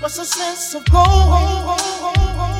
what's the sense of going?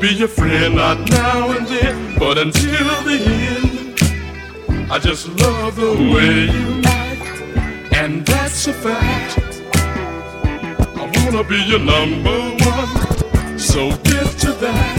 be your friend, not now and then, but until the end. I just love the way you act, and that's a fact. I wanna be your number one, so get to that.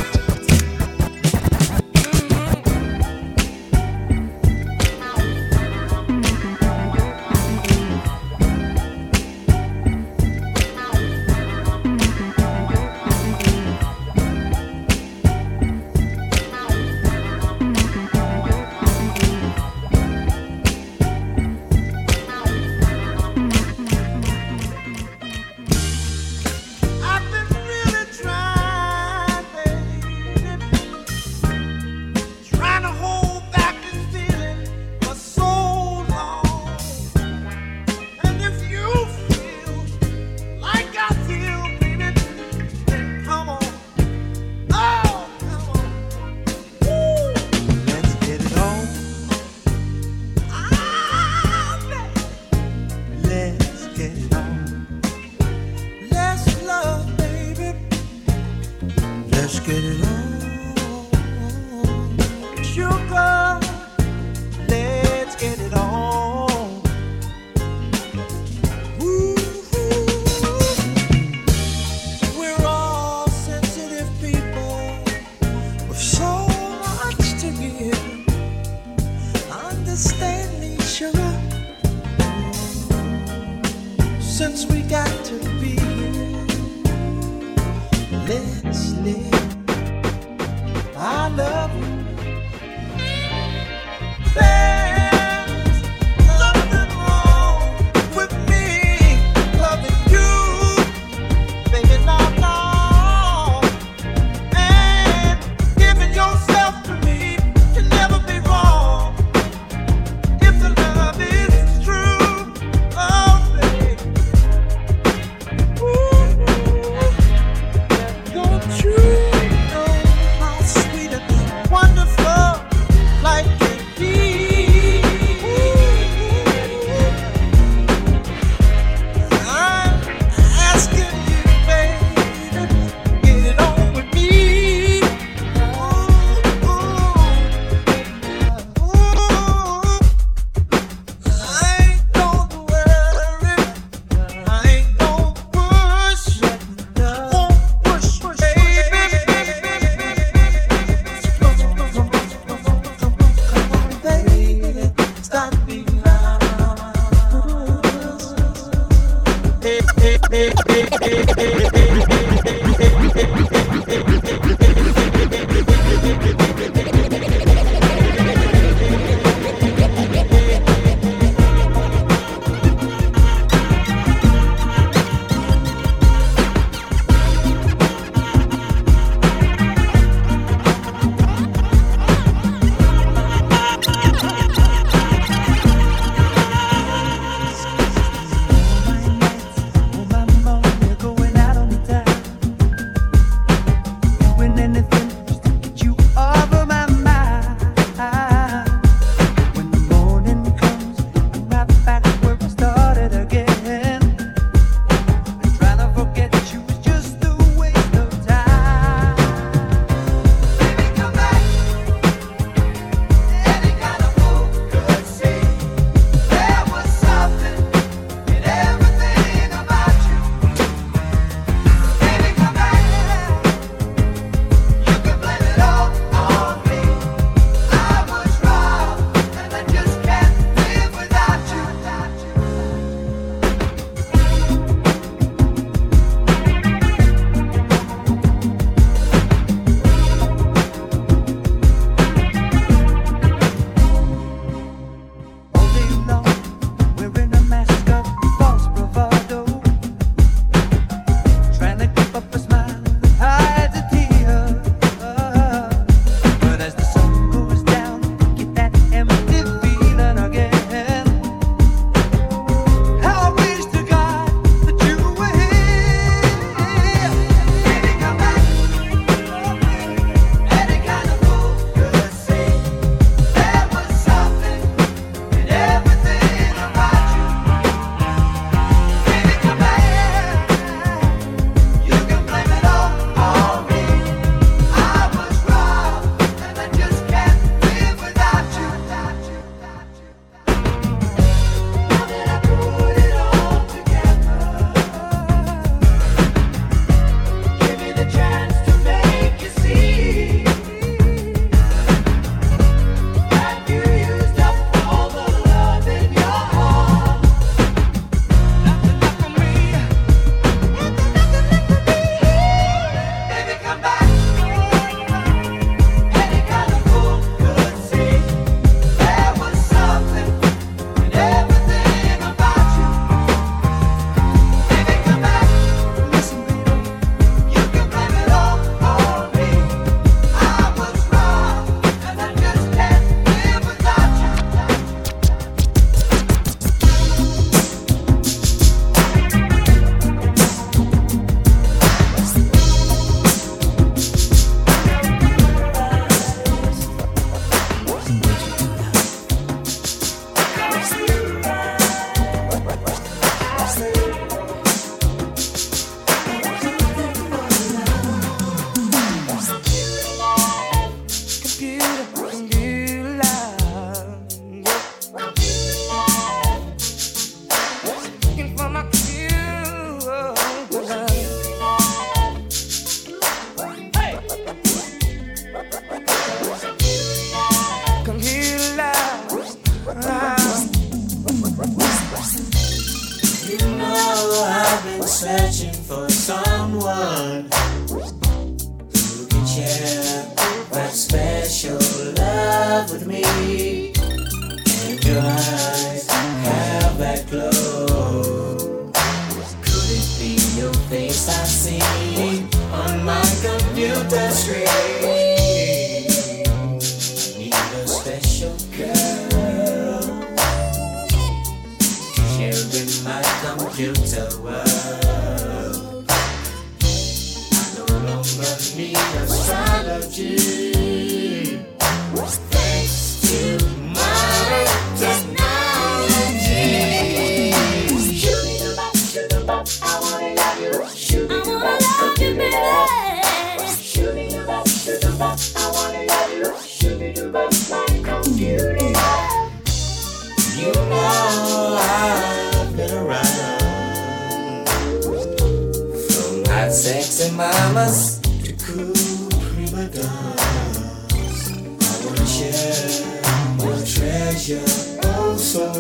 get it on. Ei, ei, ei, ei, ei.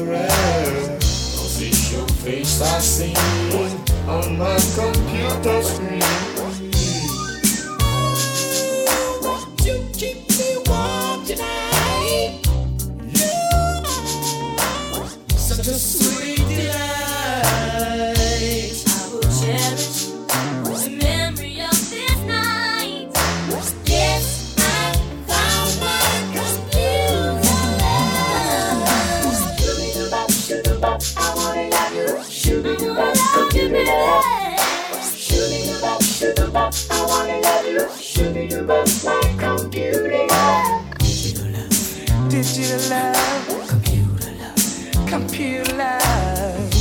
forever. Don't see your face I see on my computer screen. Computer love. Computer love. Computer love.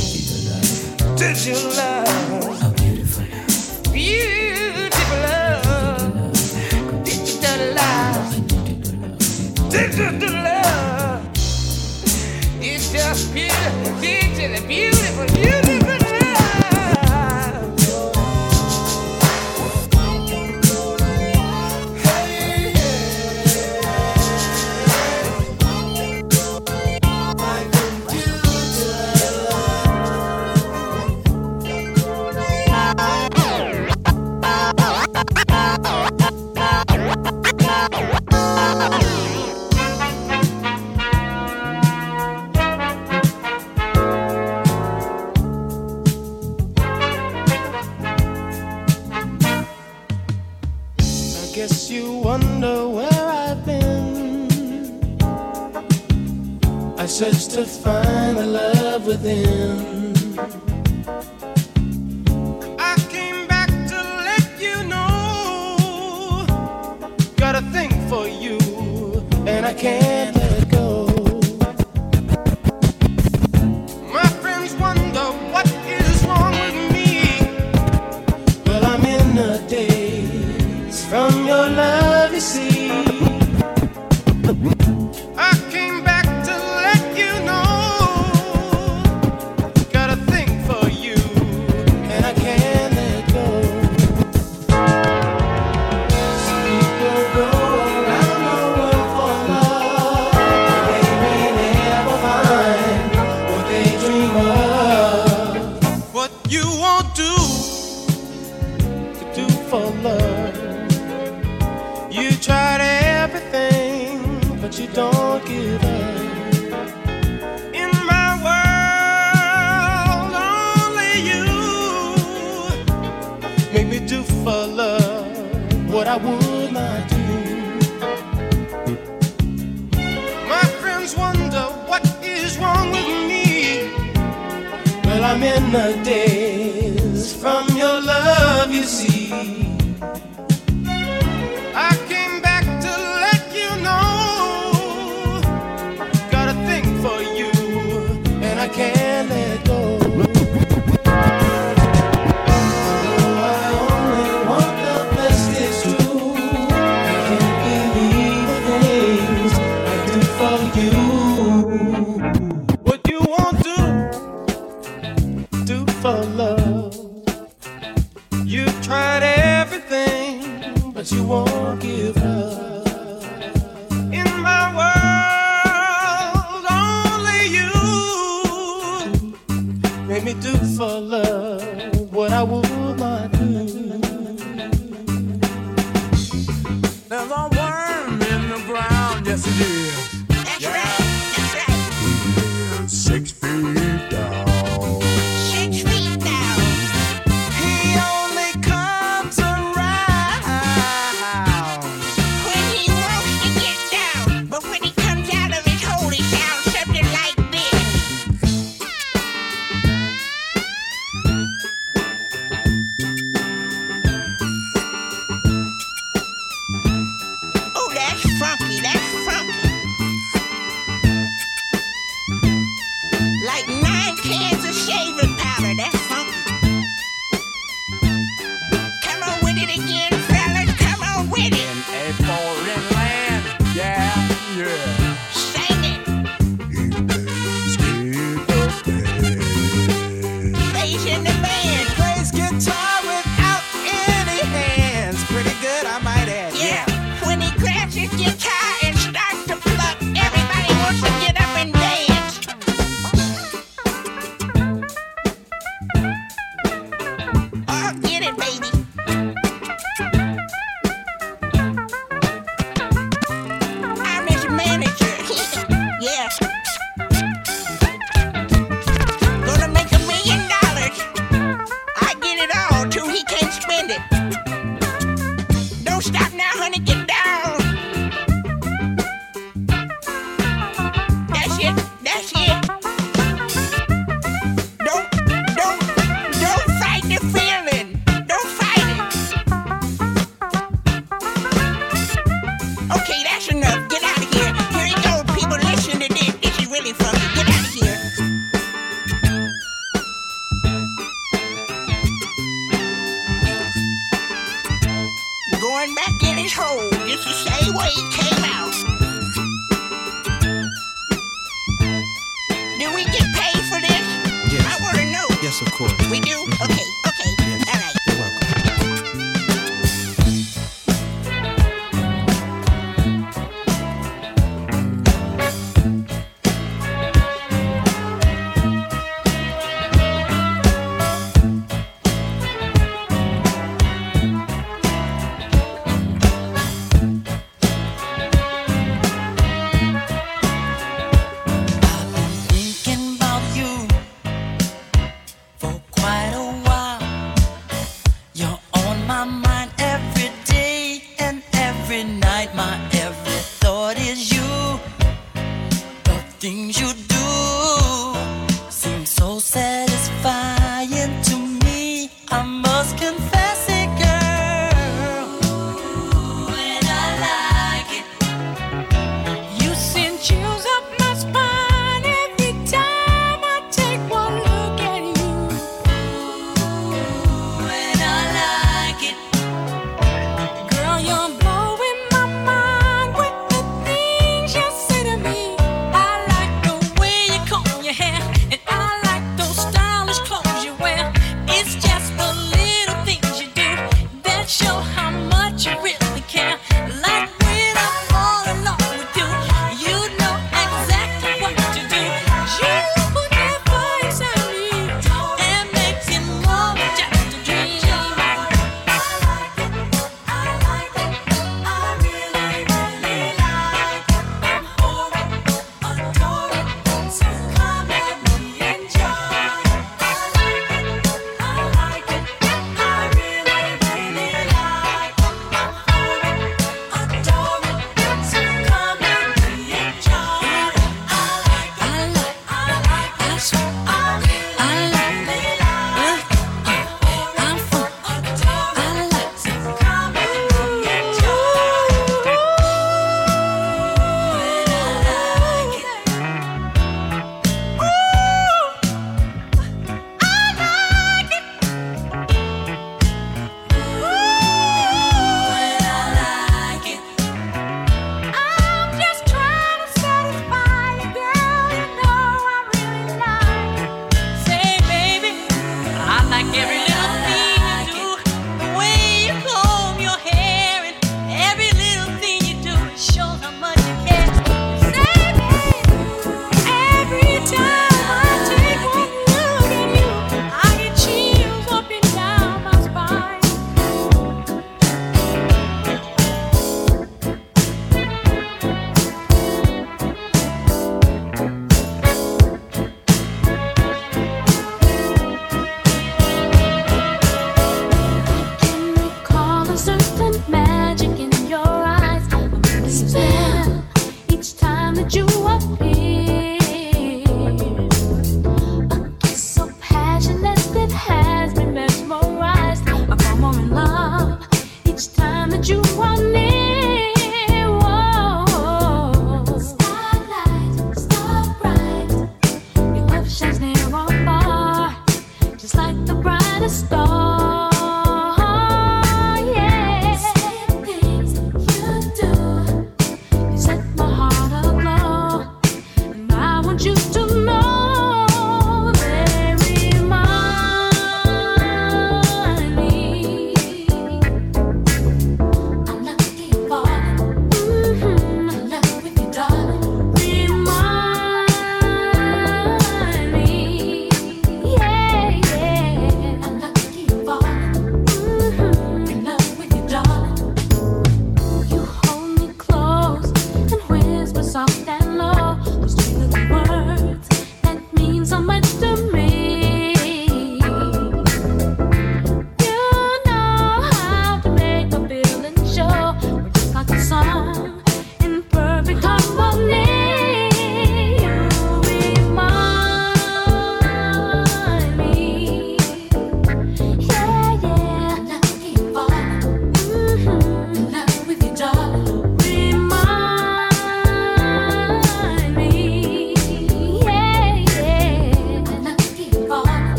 Digital love. A beautiful love. Beautiful love. Digital love. Digital love. It's just beautiful, digital, beautiful, beautiful. guess you wonder where I've been. I searched to find the love within. I came back to let you know. Got a thing for you, and I can't.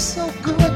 So good